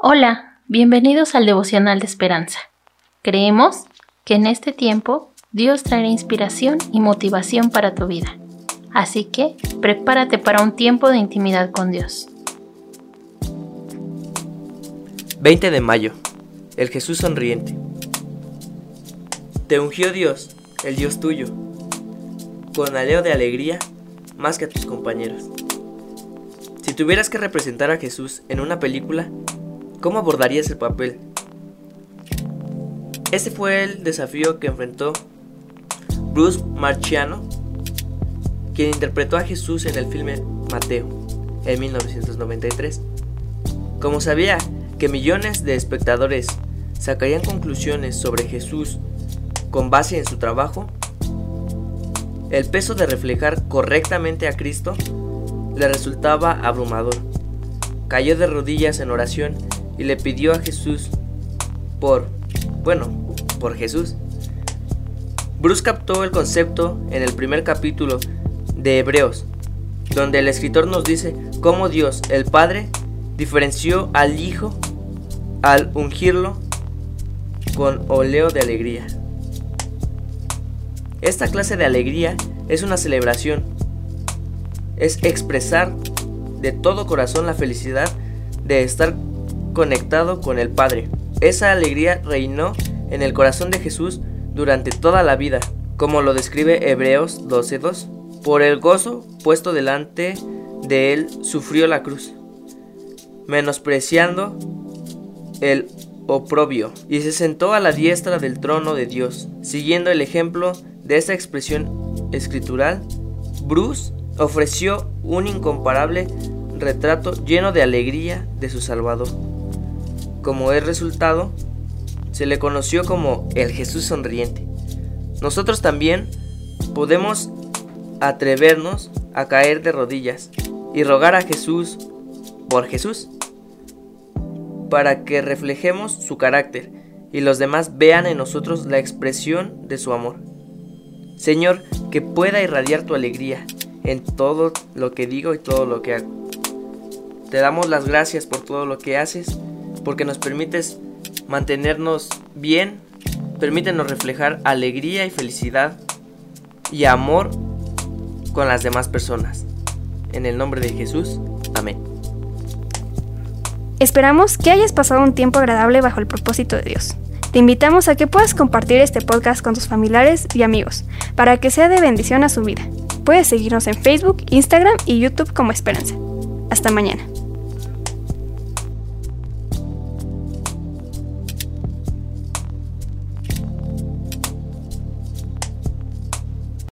Hola, bienvenidos al devocional de esperanza. Creemos que en este tiempo Dios traerá inspiración y motivación para tu vida. Así que prepárate para un tiempo de intimidad con Dios. 20 de mayo. El Jesús sonriente. Te ungió Dios, el Dios tuyo, con aleo de alegría más que a tus compañeros. Si tuvieras que representar a Jesús en una película, ¿Cómo abordarías el papel? Ese fue el desafío que enfrentó Bruce Marchiano, quien interpretó a Jesús en el filme Mateo en 1993. Como sabía que millones de espectadores sacarían conclusiones sobre Jesús con base en su trabajo, el peso de reflejar correctamente a Cristo le resultaba abrumador. Cayó de rodillas en oración y le pidió a Jesús por, bueno, por Jesús. Bruce captó el concepto en el primer capítulo de Hebreos, donde el escritor nos dice cómo Dios, el Padre, diferenció al Hijo al ungirlo con oleo de alegría. Esta clase de alegría es una celebración, es expresar de todo corazón la felicidad de estar conectado con el Padre. Esa alegría reinó en el corazón de Jesús durante toda la vida, como lo describe Hebreos 12.2. Por el gozo puesto delante de él sufrió la cruz, menospreciando el oprobio, y se sentó a la diestra del trono de Dios. Siguiendo el ejemplo de esta expresión escritural, Bruce ofreció un incomparable retrato lleno de alegría de su Salvador. Como es resultado, se le conoció como el Jesús sonriente. Nosotros también podemos atrevernos a caer de rodillas y rogar a Jesús por Jesús, para que reflejemos su carácter y los demás vean en nosotros la expresión de su amor. Señor, que pueda irradiar tu alegría en todo lo que digo y todo lo que hago. Te damos las gracias por todo lo que haces porque nos permites mantenernos bien, permítenos reflejar alegría y felicidad y amor con las demás personas. En el nombre de Jesús, amén. Esperamos que hayas pasado un tiempo agradable bajo el propósito de Dios. Te invitamos a que puedas compartir este podcast con tus familiares y amigos para que sea de bendición a su vida. Puedes seguirnos en Facebook, Instagram y YouTube como Esperanza. Hasta mañana.